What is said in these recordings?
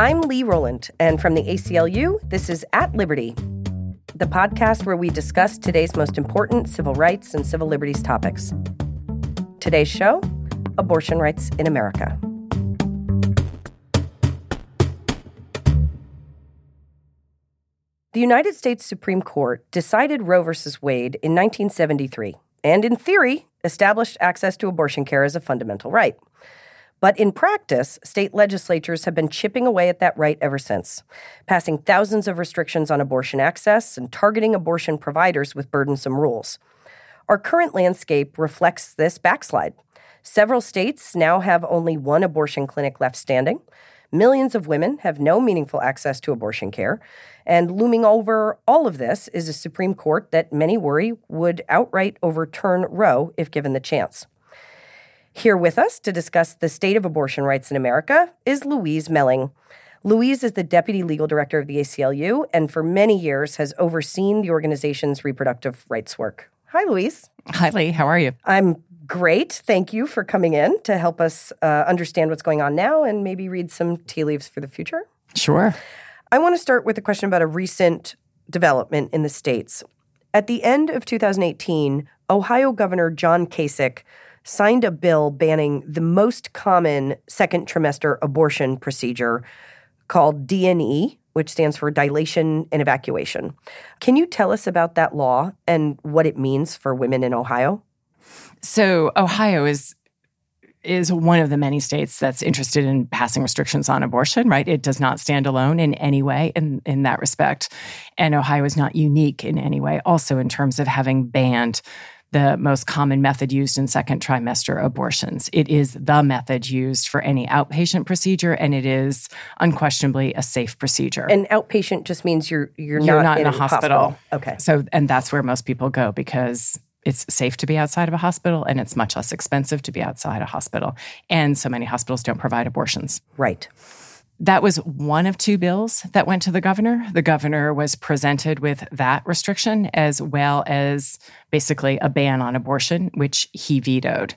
I'm Lee Rowland, and from the ACLU, this is At Liberty, the podcast where we discuss today's most important civil rights and civil liberties topics. Today's show abortion rights in America. The United States Supreme Court decided Roe v. Wade in 1973 and, in theory, established access to abortion care as a fundamental right. But in practice, state legislatures have been chipping away at that right ever since, passing thousands of restrictions on abortion access and targeting abortion providers with burdensome rules. Our current landscape reflects this backslide. Several states now have only one abortion clinic left standing. Millions of women have no meaningful access to abortion care. And looming over all of this is a Supreme Court that many worry would outright overturn Roe if given the chance. Here with us to discuss the state of abortion rights in America is Louise Melling. Louise is the Deputy Legal Director of the ACLU and for many years has overseen the organization's reproductive rights work. Hi, Louise. Hi, Lee. How are you? I'm great. Thank you for coming in to help us uh, understand what's going on now and maybe read some tea leaves for the future. Sure. I want to start with a question about a recent development in the states. At the end of 2018, Ohio Governor John Kasich signed a bill banning the most common second trimester abortion procedure called D&E, which stands for dilation and evacuation. Can you tell us about that law and what it means for women in Ohio? So, Ohio is is one of the many states that's interested in passing restrictions on abortion, right? It does not stand alone in any way in, in that respect. And Ohio is not unique in any way, also in terms of having banned the most common method used in second trimester abortions. It is the method used for any outpatient procedure, and it is unquestionably a safe procedure. And outpatient just means you're you're, You're not, not in a hospital. hospital. Okay. So, and that's where most people go because it's safe to be outside of a hospital and it's much less expensive to be outside a hospital. And so many hospitals don't provide abortions. Right. That was one of two bills that went to the governor. The governor was presented with that restriction as well as basically a ban on abortion, which he vetoed.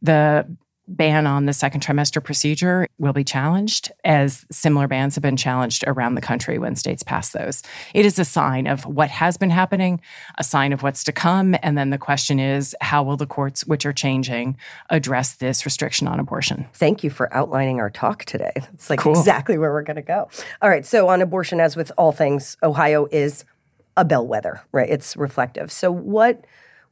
The ban on the second trimester procedure will be challenged, as similar bans have been challenged around the country when states pass those. It is a sign of what has been happening, a sign of what's to come. And then the question is how will the courts, which are changing, address this restriction on abortion? Thank you for outlining our talk today. That's like Cool. exactly where we're going to go. All right. So, on abortion, as with all things, Ohio is a bellwether, right? It's reflective. So, what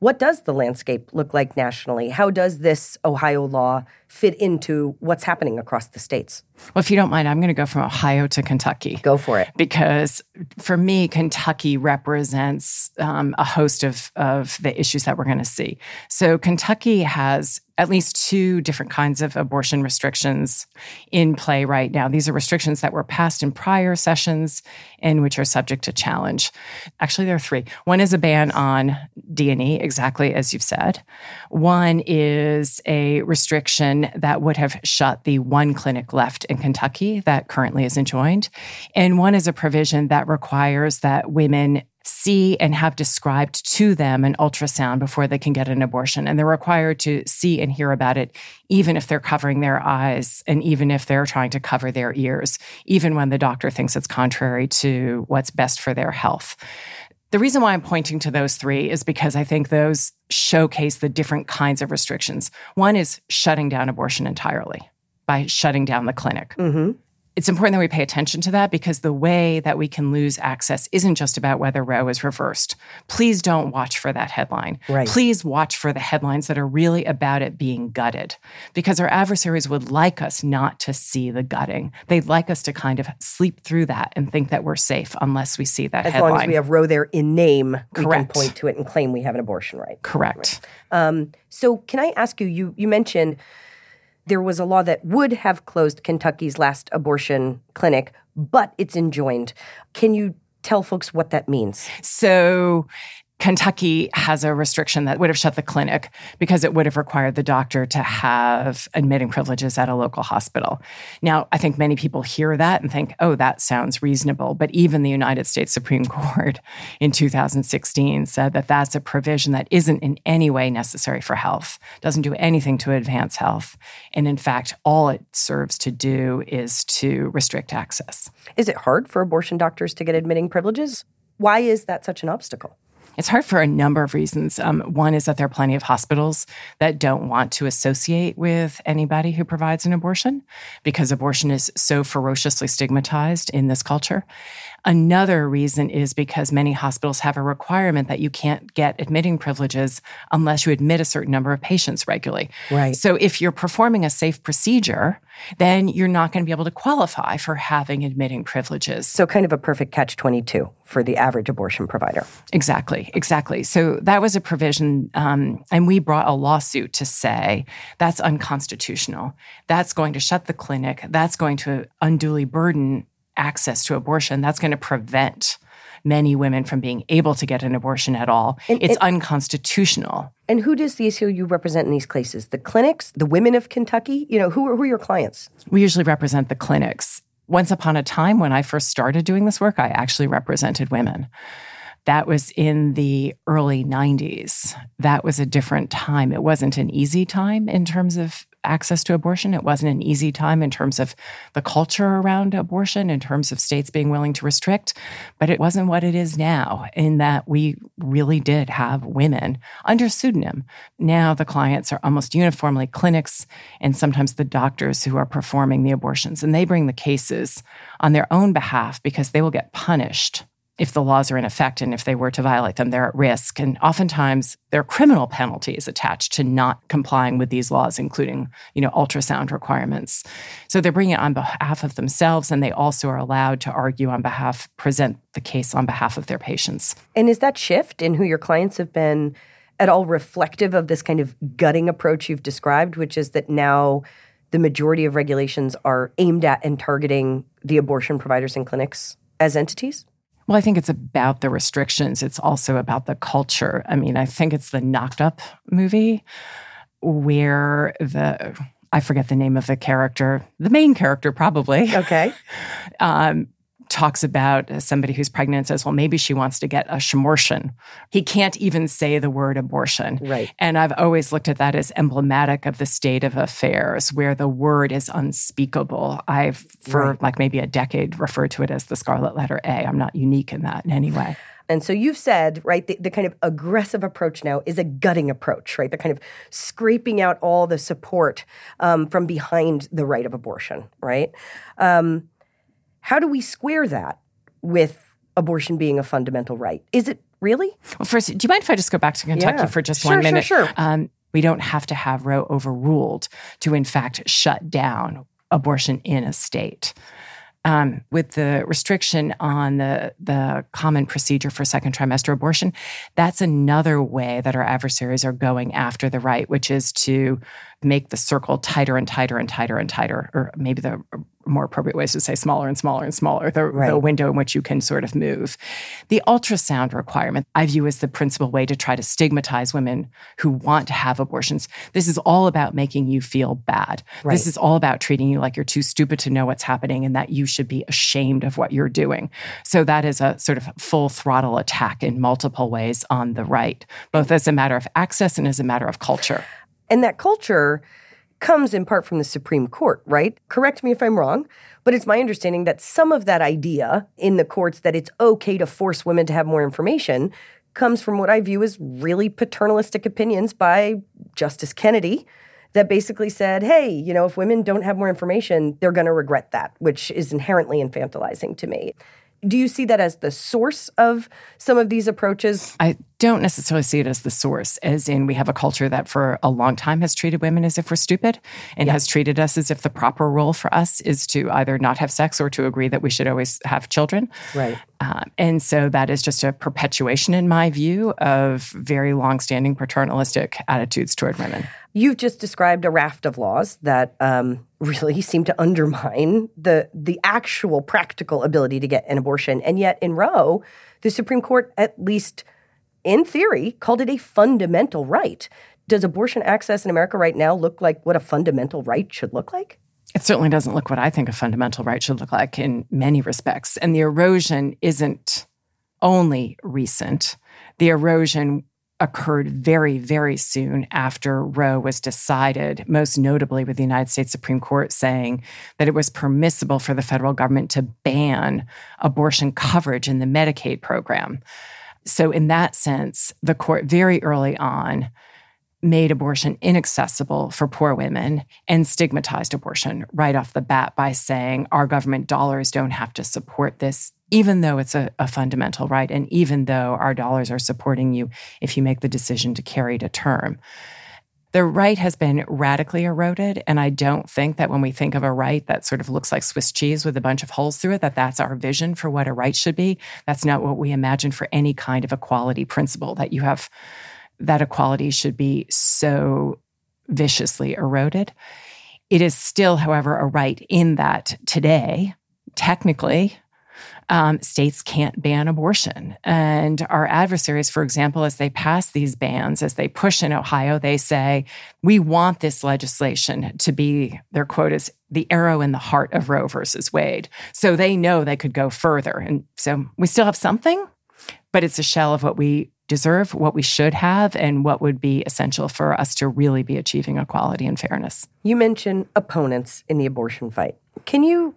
what does the landscape look like nationally? How does this Ohio law fit into what's happening across the states? Well, if you don't mind, I'm going to go from Ohio to Kentucky. Go for it. because for me, Kentucky represents um, a host of, of the issues that we're going to see. So, Kentucky has at least two different kinds of abortion restrictions in play right now. These are restrictions that were passed in prior sessions and which are subject to challenge. Actually, there are three. One is a ban on D&E, exactly as you've said. One is a restriction that would have shut the one clinic left in Kentucky that currently is enjoined. And one is a provision that requires that women see and have described to them an ultrasound before they can get an abortion. And they're required to see and hear about it, even if they're covering their eyes and even if they're trying to cover their ears, even when the doctor thinks it's contrary to what's best for their health. The reason why I'm pointing to those three is because I think those showcase the different kinds of restrictions. One is shutting down abortion entirely by shutting down the clinic. Mm-hmm. It's important that we pay attention to that because the way that we can lose access isn't just about whether Roe is reversed. Please don't watch for that headline. Right. Please watch for the headlines that are really about it being gutted because our adversaries would like us not to see the gutting. They'd like us to kind of sleep through that and think that we're safe unless we see that As headline. As long as we have Roe there in name, we can point to it and claim we have an abortion right. Correct. Um, so, can I ask you? You you mentioned there was a law that would have closed Kentucky's last abortion clinic, but it's enjoined. Can you tell folks what that means? So Kentucky has a restriction that would have shut the clinic because it would have required the doctor to have admitting privileges at a local hospital. Now, I think many people hear that and think, oh, that sounds reasonable. But even the United States Supreme Court in 2016 said that that's a provision that isn't in any way necessary for health, doesn't do anything to advance health. And in fact, all it serves to do is to restrict access. Is it hard for abortion doctors to get admitting privileges? Why is that such an obstacle? It's hard for a number of reasons. Um, one is that there are plenty of hospitals that don't want to associate with anybody who provides an abortion because abortion is so ferociously stigmatized in this culture. Another reason is because many hospitals have a requirement that you can't get admitting privileges unless you admit a certain number of patients regularly. Right. So if you're performing a safe procedure, then you're not going to be able to qualify for having admitting privileges. So, kind of a perfect catch 22 for the average abortion provider. Exactly, exactly. So, that was a provision, um, and we brought a lawsuit to say that's unconstitutional. That's going to shut the clinic. That's going to unduly burden access to abortion, that's going to prevent many women from being able to get an abortion at all. And, it's and, unconstitutional. And who does the ACLU represent in these cases? The clinics, the women of Kentucky? You know, who are, who are your clients? We usually represent the clinics. Once upon a time, when I first started doing this work, I actually represented women. That was in the early 90s. That was a different time. It wasn't an easy time in terms of access to abortion. It wasn't an easy time in terms of the culture around abortion, in terms of states being willing to restrict, but it wasn't what it is now, in that we really did have women under pseudonym. Now the clients are almost uniformly clinics and sometimes the doctors who are performing the abortions, and they bring the cases on their own behalf because they will get punished if the laws are in effect and if they were to violate them, they're at risk. And oftentimes there are criminal penalties attached to not complying with these laws, including, you know, ultrasound requirements. So they're bringing it on behalf of themselves and they also are allowed to argue on behalf, present the case on behalf of their patients. And is that shift in who your clients have been at all reflective of this kind of gutting approach you've described, which is that now the majority of regulations are aimed at and targeting the abortion providers and clinics as entities? Well, I think it's about the restrictions. It's also about the culture. I mean, I think it's the Knocked Up movie where the I forget the name of the character, the main character probably. Okay. um, talks about somebody who's pregnant and says, well, maybe she wants to get a shmortion. He can't even say the word abortion. Right. And I've always looked at that as emblematic of the state of affairs where the word is unspeakable. I've, for right. like maybe a decade, referred to it as the scarlet letter A. I'm not unique in that in any way. And so you've said, right, the, the, kind of aggressive approach now is a gutting approach, right? They're kind of scraping out all the support um, from behind the right of abortion, right? Um, how do we square that with abortion being a fundamental right? Is it really? Well, first, do you mind if I just go back to Kentucky yeah. for just sure, one minute? Sure, sure. Um, we don't have to have Roe overruled to, in fact, shut down abortion in a state. Um, with the restriction on the the common procedure for second trimester abortion, that's another way that our adversaries are going after the right, which is to make the circle tighter and tighter and tighter and tighter, or maybe the more appropriate ways to say smaller and smaller and smaller, the, right. the, window in which you can sort of move. The ultrasound requirement, I view as the principal way to try to stigmatize women who want to have abortions. This is all about making you feel bad. Right. This is all about treating you like you're too stupid to know what's happening and that you should be ashamed of what you're doing. So that is a sort of full throttle attack in multiple ways on the right, both as a matter of access and as a matter of culture. And that culture comes in part from the Supreme Court, right? Correct me if I'm wrong, but it's my understanding that some of that idea in the courts that it's okay to force women to have more information comes from what I view as really paternalistic opinions by Justice Kennedy that basically said, hey, you know, if women don't have more information, they're going to regret that, which is inherently infantilizing to me do you see that as the source of some of these approaches? I don't necessarily see it as the source, as in we have a culture that for a long time has treated women as if we're stupid and yeah. has treated us as if the proper role for us is to either not have sex or to agree that we should always have children. Right. Uh, and so that is just a perpetuation, in my view, of very long-standing paternalistic attitudes toward women. You've just described a raft of laws that um, really seem to undermine the the actual practical ability to get an abortion, and yet in Roe, the Supreme Court at least in theory, called it a fundamental right. Does abortion access in America right now look like what a fundamental right should look like? It certainly doesn't look what I think a fundamental right should look like in many respects. And the erosion isn't only recent. The erosion occurred very, very soon after Roe was decided, most notably with the United States Supreme Court saying that it was permissible for the federal government to ban abortion coverage in the Medicaid program. So, in that sense, the court very early on made abortion inaccessible for poor women and stigmatized abortion right off the bat by saying our government dollars don't have to support this, even though it's a, a, fundamental right, and even though our dollars are supporting you if you make the decision to carry to term. The right has been radically eroded. And I don't think that when we think of a right that sort of looks like Swiss cheese with a bunch of holes through it, that that's our vision for what a right should be. That's not what we imagine for any kind of equality principle that you have that equality should be so viciously eroded. It is still, however, a right in that today, technically, um, states can't ban abortion. And our adversaries, for example, as they pass these bans, as they push in Ohio, they say, we want this legislation to be, their quote is, the arrow in the heart of Roe versus Wade. So they know they could go further. And so we still have something, but it's a shell of what we deserve, what we should have, and what would be essential for us to really be achieving equality and fairness. You mentioned opponents in the abortion fight. Can you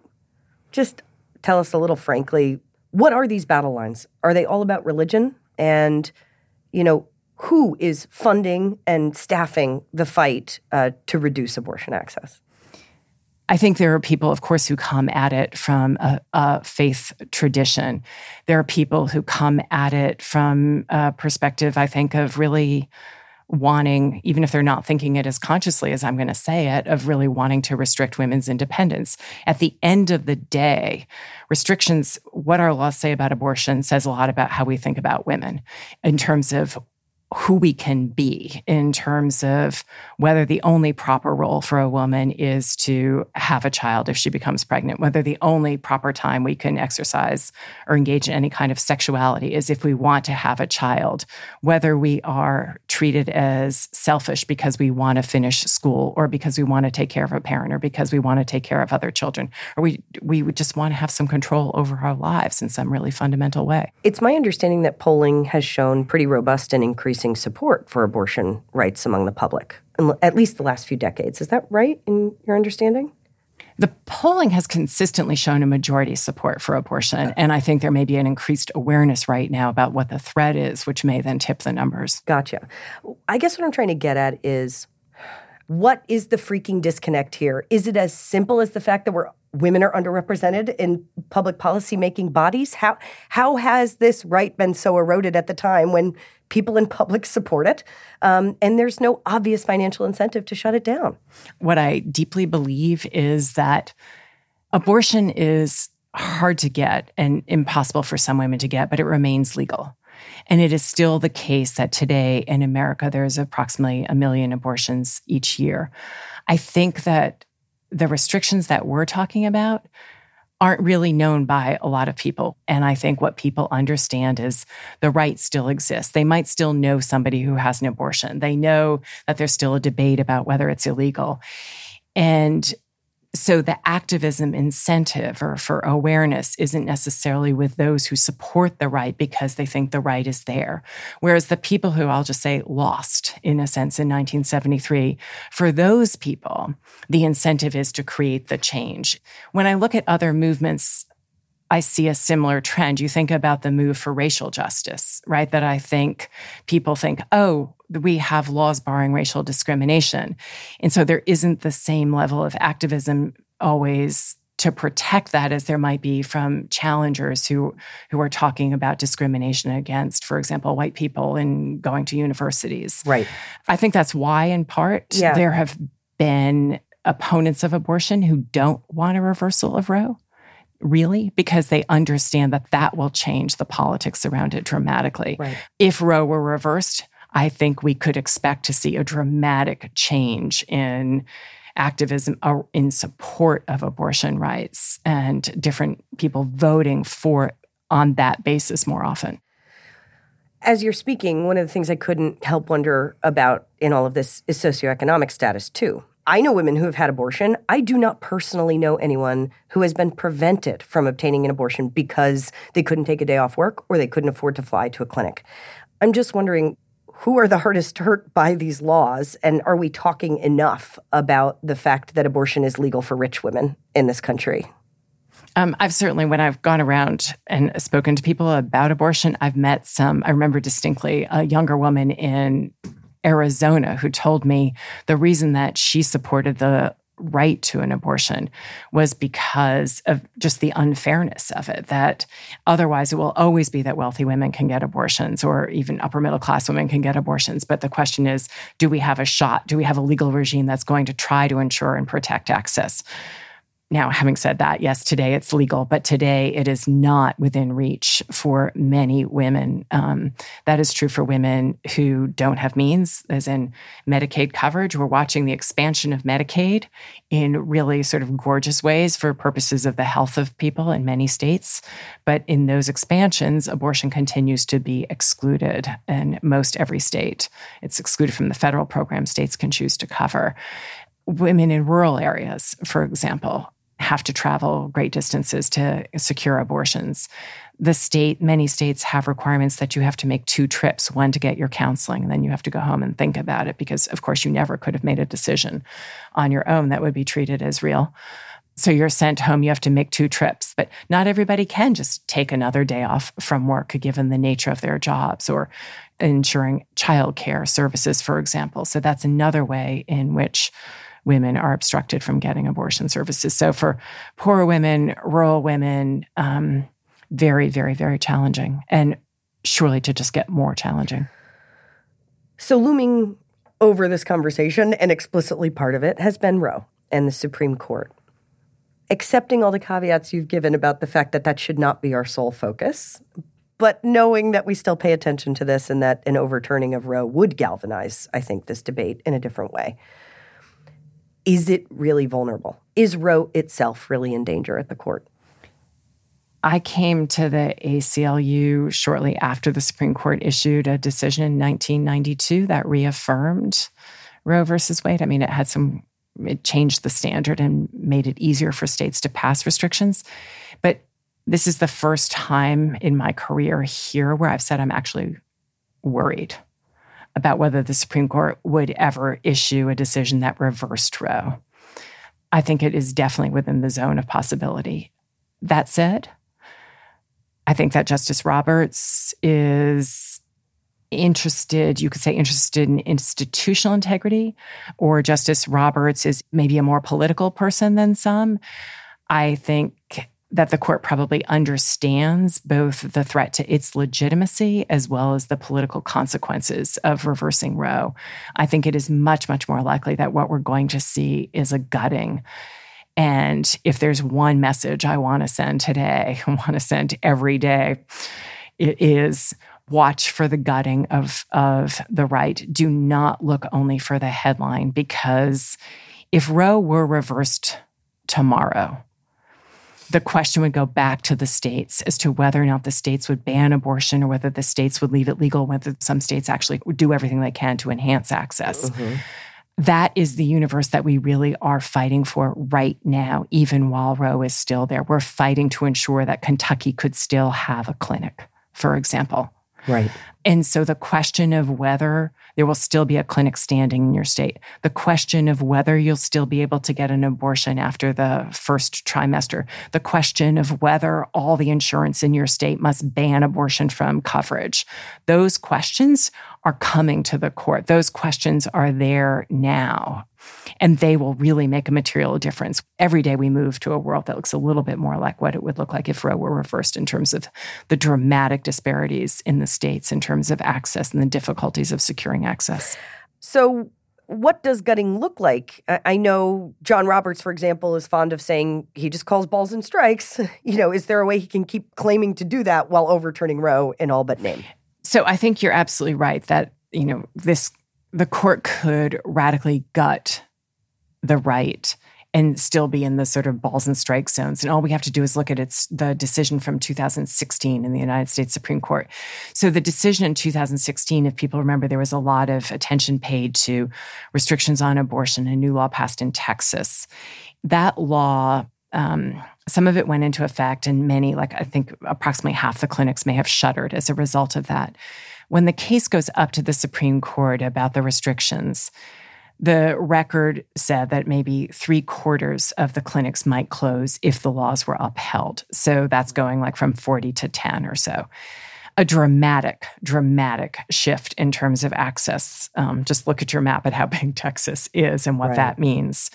just tell us a little frankly what are these battle lines? Are they all about religion? And, you know, who is funding and staffing the fight uh, to reduce abortion access? I think there are people, of course, who come at it from a, a, faith tradition. There are people who come at it from a perspective, I think, of really wanting, even if they're not thinking it as consciously as I'm going to say it, of really wanting to restrict women's independence. At the end of the day, restrictions, what our laws say about abortion, says a lot about how we think about women in terms of who we can be in terms of whether the only proper role for a woman is to have a child if she becomes pregnant, whether the only proper time we can exercise or engage in any kind of sexuality is if we want to have a child, whether we are treated as selfish because we want to finish school or because we want to take care of a parent or because we want to take care of other children or we we just want to have some control over our lives in some really fundamental way. It's my understanding that polling has shown pretty robust and increased increasing support for abortion rights among the public, at least the last few decades. Is that right in your understanding? The polling has consistently shown a majority support for abortion. And I think there may be an increased awareness right now about what the threat is, which may then tip the numbers. Gotcha. I guess what I'm trying to get at is what is the freaking disconnect here? Is it as simple as the fact that we're women are underrepresented in public policy making bodies? How how has this right been so eroded at the time when people in public support it, um, and there's no obvious financial incentive to shut it down? What I deeply believe is that abortion is hard to get and impossible for some women to get, but it remains legal. And it is still the case that today in America, there's approximately a million abortions each year. I think that the restrictions that we're talking about aren't really known by a lot of people. And I think what people understand is the right still exists. They might still know somebody who has an abortion. They know that there's still a debate about whether it's illegal. And so the activism incentive or for awareness isn't necessarily with those who support the right because they think the right is there. Whereas the people who I'll just say lost in a sense in 1973, for those people, the incentive is to create the change. When I look at other movements, I see a similar trend. You think about the move for racial justice, right? That I think people think, oh, we have laws barring racial discrimination. And so there isn't the same level of activism always to protect that as there might be from challengers who who are talking about discrimination against for example white people in going to universities right i think that's why in part yeah. there have been opponents of abortion who don't want a reversal of roe really because they understand that that will change the politics around it dramatically right. if roe were reversed I think we could expect to see a dramatic change in activism uh, in support of abortion rights and different people voting for on that basis more often. As you're speaking, one of the things I couldn't help wonder about in all of this is socioeconomic status, too. I know women who have had abortion. I do not personally know anyone who has been prevented from obtaining an abortion because they couldn't take a day off work or they couldn't afford to fly to a clinic. I'm just wondering who are the hardest hurt by these laws? And are we talking enough about the fact that abortion is legal for rich women in this country? Um, I've certainly, when I've gone around and spoken to people about abortion, I've met some. I remember distinctly a younger woman in Arizona who told me the reason that she supported the right to an abortion was because of just the unfairness of it that otherwise it will always be that wealthy women can get abortions or even upper middle class women can get abortions. But the question is do we have a shot do we have a legal regime that's going to try to ensure and protect access now, having said that, yes, today it's legal, but today it is not within reach for many women. Um, that is true for women who don't have means, as in Medicaid coverage. We're watching the expansion of Medicaid in really sort of gorgeous ways for purposes of the health of people in many states. But in those expansions, abortion continues to be excluded in most every state. It's excluded from the federal program states can choose to cover women in rural areas, for example, have to travel great distances to secure abortions. The state, many states have requirements that you have to make two trips, one to get your counseling, and then you have to go home and think about it because, of course, you never could have made a decision on your own that would be treated as real. So you're sent home, you have to make two trips. But not everybody can just take another day off from work given the nature of their jobs or ensuring childcare services, for example. So that's another way in which women are obstructed from getting abortion services. So for poor women, rural women, um, very, very, very challenging, and surely to just get more challenging. So looming over this conversation and explicitly part of it has been Roe and the Supreme Court. Accepting all the caveats you've given about the fact that that should not be our sole focus, but knowing that we still pay attention to this and that an overturning of Roe would galvanize, I think, this debate in a different way is it really vulnerable? Is Roe itself really in danger at the court? I came to the ACLU shortly after the Supreme Court issued a decision in 1992 that reaffirmed Roe versus Wade. I mean, it had some, it changed the standard and made it easier for states to pass restrictions. But this is the first time in my career here where I've said I'm actually worried about whether the Supreme Court would ever issue a decision that reversed Roe. I think it is definitely within the zone of possibility. That said, I think that Justice Roberts is interested, you could say interested in institutional integrity, or Justice Roberts is maybe a more political person than some. I think that the court probably understands both the threat to its legitimacy as well as the political consequences of reversing Roe. I think it is much, much more likely that what we're going to see is a gutting. And if there's one message I want to send today, I want to send every day, it is watch for the gutting of, of the right. Do not look only for the headline because if Roe were reversed tomorrow, the question would go back to the states as to whether or not the states would ban abortion or whether the states would leave it legal, whether some states actually would do everything they can to enhance access. Mm-hmm. That is the universe that we really are fighting for right now, even while Roe is still there. We're fighting to ensure that Kentucky could still have a clinic, for example. Right. And so the question of whether there will still be a clinic standing in your state, the question of whether you'll still be able to get an abortion after the first trimester, the question of whether all the insurance in your state must ban abortion from coverage, those questions are coming to the court. Those questions are there now. And they will really make a material difference. Every day we move to a world that looks a little bit more like what it would look like if Roe were reversed in terms of the dramatic disparities in the states, in terms of access and the difficulties of securing access. So, what does gutting look like? I know John Roberts, for example, is fond of saying he just calls balls and strikes. You know, is there a way he can keep claiming to do that while overturning Roe in all but name? So I think you're absolutely right that, you know, this the court could radically gut the right and still be in the sort of balls and strike zones. And all we have to do is look at its the decision from 2016 in the United States Supreme Court. So the decision in 2016, if people remember, there was a lot of attention paid to restrictions on abortion, a new law passed in Texas. That law um, some of it went into effect, and many, like I think approximately half the clinics may have shuttered as a result of that. When the case goes up to the Supreme Court about the restrictions, the record said that maybe three quarters of the clinics might close if the laws were upheld. So that's going like from 40 to 10 or so. A dramatic, dramatic shift in terms of access. Um, just look at your map at how big Texas is and what right. that means.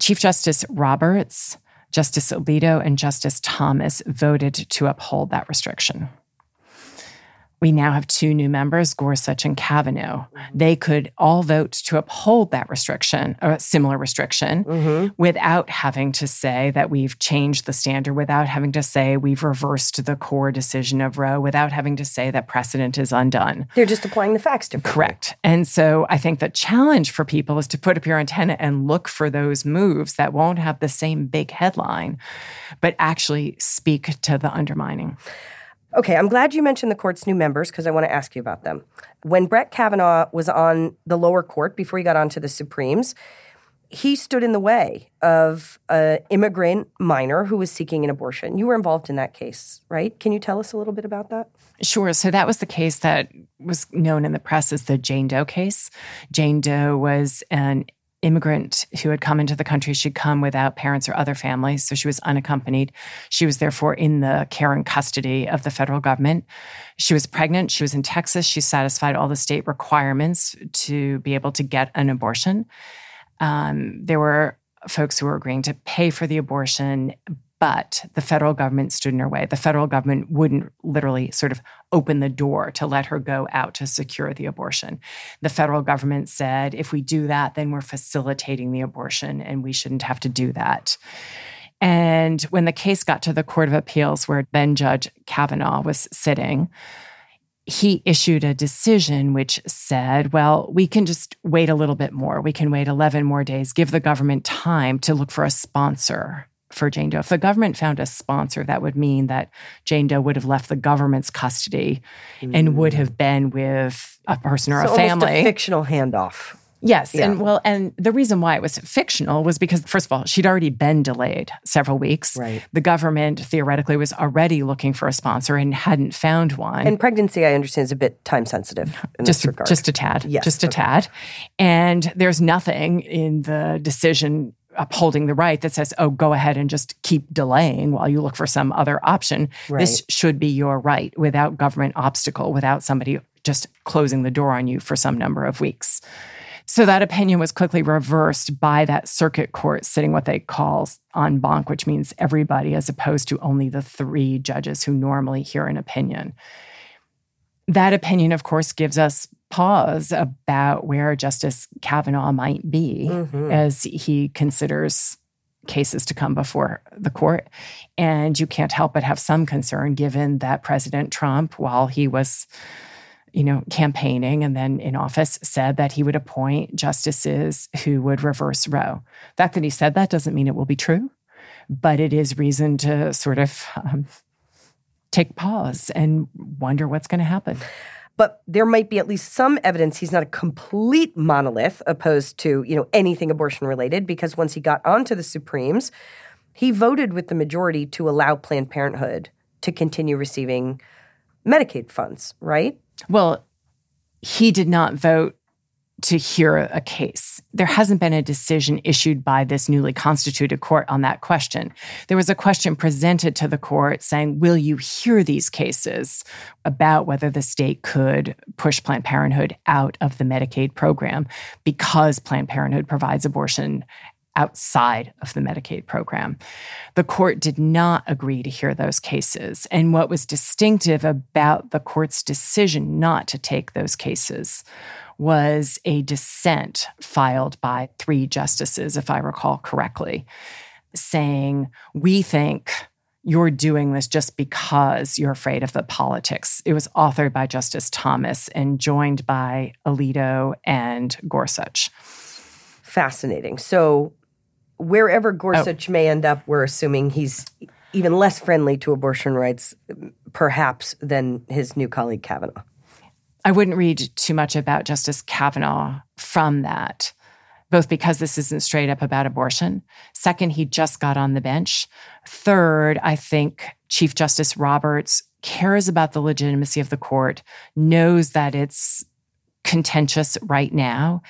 Chief Justice Roberts, Justice Alito, and Justice Thomas voted to uphold that restriction we now have two new members, Gorsuch and Kavanaugh. Mm-hmm. They could all vote to uphold that restriction a similar restriction mm-hmm. without having to say that we've changed the standard, without having to say we've reversed the core decision of Roe, without having to say that precedent is undone. They're just applying the facts differently. Correct. And so I think the challenge for people is to put up your antenna and look for those moves that won't have the same big headline, but actually speak to the undermining. Okay, I'm glad you mentioned the court's new members because I want to ask you about them. When Brett Kavanaugh was on the lower court before he got onto the Supremes, he stood in the way of an immigrant minor who was seeking an abortion. You were involved in that case, right? Can you tell us a little bit about that? Sure. So that was the case that was known in the press as the Jane Doe case. Jane Doe was an immigrant who had come into the country. She'd come without parents or other families, so she was unaccompanied. She was therefore in the care and custody of the federal government. She was pregnant. She was in Texas. She satisfied all the state requirements to be able to get an abortion. Um, there were folks who were agreeing to pay for the abortion, but the federal government stood in her way. The federal government wouldn't literally sort of open the door to let her go out to secure the abortion. The federal government said, if we do that, then we're facilitating the abortion and we shouldn't have to do that. And when the case got to the Court of Appeals, where then Judge Kavanaugh was sitting, he issued a decision which said, well, we can just wait a little bit more. We can wait 11 more days, give the government time to look for a sponsor for Jane Doe. If the government found a sponsor, that would mean that Jane Doe would have left the government's custody mm. and would have been with a person or so a family. a fictional handoff. Yes, yeah. and well, and the reason why it was fictional was because first of all, she'd already been delayed several weeks. Right. The government theoretically was already looking for a sponsor and hadn't found one. And pregnancy, I understand, is a bit time sensitive. just, just a tad. Yes, just a okay. tad. And there's nothing in the decision upholding the right that says, oh, go ahead and just keep delaying while you look for some other option. Right. This should be your right without government obstacle, without somebody just closing the door on you for some number of weeks. So that opinion was quickly reversed by that circuit court sitting what they call en banc, which means everybody, as opposed to only the three judges who normally hear an opinion. That opinion, of course, gives us pause about where Justice Kavanaugh might be mm-hmm. as he considers cases to come before the court. And you can't help but have some concern given that President Trump, while he was you know, campaigning and then in office said that he would appoint justices who would reverse Roe. The fact that he said that doesn't mean it will be true, but it is reason to sort of um, take pause and wonder what's going to happen but there might be at least some evidence he's not a complete monolith opposed to you know anything abortion related because once he got onto the supremes he voted with the majority to allow planned parenthood to continue receiving medicaid funds right? Well he did not vote to hear a case. There hasn't been a decision issued by this newly constituted court on that question. There was a question presented to the court saying, Will you hear these cases about whether the state could push Planned Parenthood out of the Medicaid program because Planned Parenthood provides abortion outside of the Medicaid program. The court did not agree to hear those cases. And what was distinctive about the court's decision not to take those cases was a dissent filed by three justices, if I recall correctly, saying, We think you're doing this just because you're afraid of the politics. It was authored by Justice Thomas and joined by Alito and Gorsuch. Fascinating. So wherever oh. Gorsuch oh. may end up, we're assuming he's even less friendly to abortion rights, perhaps, than his new colleague Kavanaugh. I wouldn't read too much about Justice Kavanaugh from that, both because this isn't straight up about abortion. Second, he just got on the bench. Third, I think Chief Justice Roberts cares about the legitimacy of the court, knows that it's contentious right now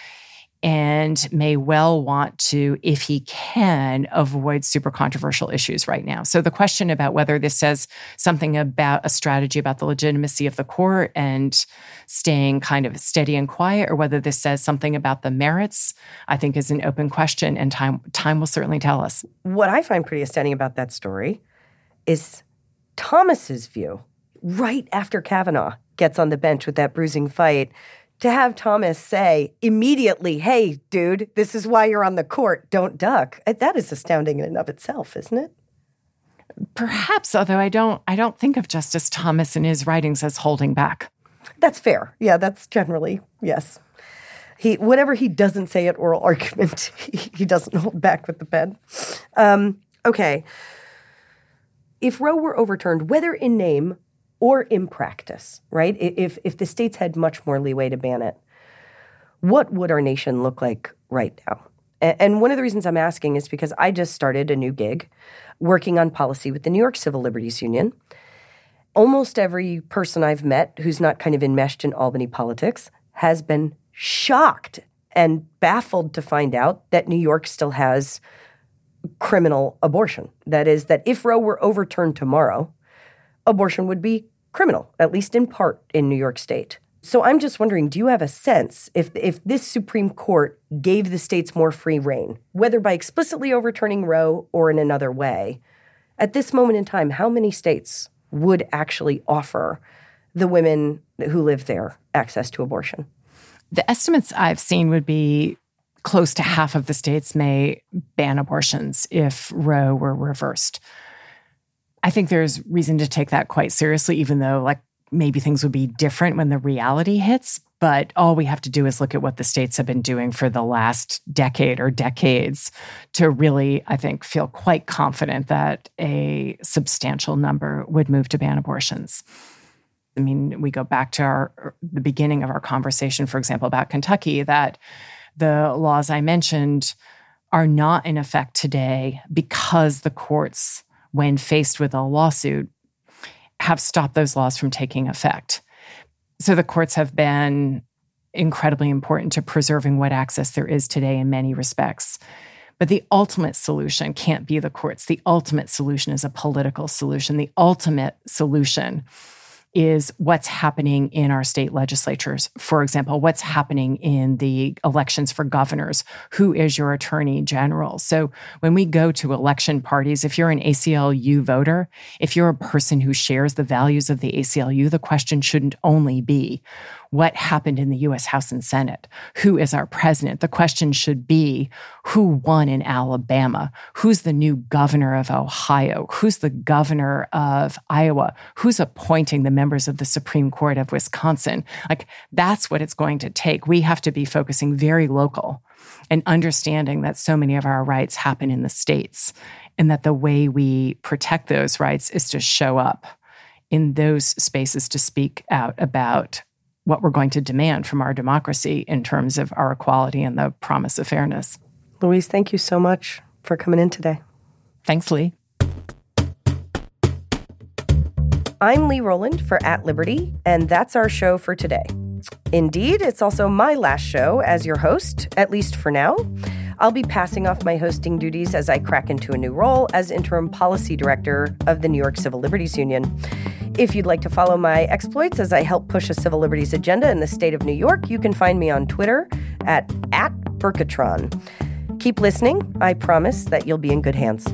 and may well want to, if he can, avoid super controversial issues right now. So the question about whether this says something about a strategy about the legitimacy of the court and staying kind of steady and quiet, or whether this says something about the merits, I think is an open question, and time time will certainly tell us. What I find pretty astounding about that story is Thomas's view right after Kavanaugh gets on the bench with that bruising fight to have Thomas say immediately, hey, dude, this is why you're on the court, don't duck. Uh, that is astounding in and of itself, isn't it? Perhaps, although I don't I don't think of Justice Thomas in his writings as holding back. That's fair. Yeah, that's generally, yes. He whatever he doesn't say at oral argument, he, he doesn't hold back with the pen. Um, okay. If Roe were overturned, whether in name or in practice, right? If, if the states had much more leeway to ban it, what would our nation look like right now? And one of the reasons I'm asking is because I just started a new gig working on policy with the New York Civil Liberties Union. Almost every person I've met who's not kind of enmeshed in Albany politics has been shocked and baffled to find out that New York still has criminal abortion. That is, that if Roe were overturned tomorrow, abortion would be criminal, at least in part in New York State. So I'm just wondering, do you have a sense if if this Supreme Court gave the states more free reign, whether by explicitly overturning Roe or in another way, at this moment in time, how many states would actually offer the women who live there access to abortion? The estimates I've seen would be close to half of the states may ban abortions if Roe were reversed. I think there's reason to take that quite seriously, even though, like, maybe things would be different when the reality hits. But all we have to do is look at what the states have been doing for the last decade or decades to really, I think, feel quite confident that a substantial number would move to ban abortions. I mean, we go back to our er, the beginning of our conversation, for example, about Kentucky, that the laws I mentioned are not in effect today because the courts when faced with a lawsuit, have stopped those laws from taking effect. So the courts have been incredibly important to preserving what access there is today in many respects. But the ultimate solution can't be the courts. The ultimate solution is a political solution. The ultimate solution is what's happening in our state legislatures. For example, what's happening in the elections for governors? Who is your attorney general? So when we go to election parties, if you're an ACLU voter, if you're a person who shares the values of the ACLU, the question shouldn't only be what happened in the US House and Senate. Who is our president? The question should be who won in Alabama? Who's the new governor of Ohio? Who's the governor of Iowa? Who's appointing the members of the Supreme Court of Wisconsin? Like, that's what it's going to take. We have to be focusing very local and understanding that so many of our rights happen in the states and that the way we protect those rights is to show up in those spaces to speak out about what we're going to demand from our democracy in terms of our equality and the promise of fairness. Louise, thank you so much for coming in today. Thanks, Lee. I'm Lee Rowland for At Liberty, and that's our show for today. Indeed, it's also my last show as your host, at least for now. I'll be passing off my hosting duties as I crack into a new role as interim policy director of the New York Civil Liberties Union. If you'd like to follow my exploits as I help push a civil liberties agenda in the state of New York, you can find me on Twitter at, at Berkatron. Keep listening. I promise that you'll be in good hands.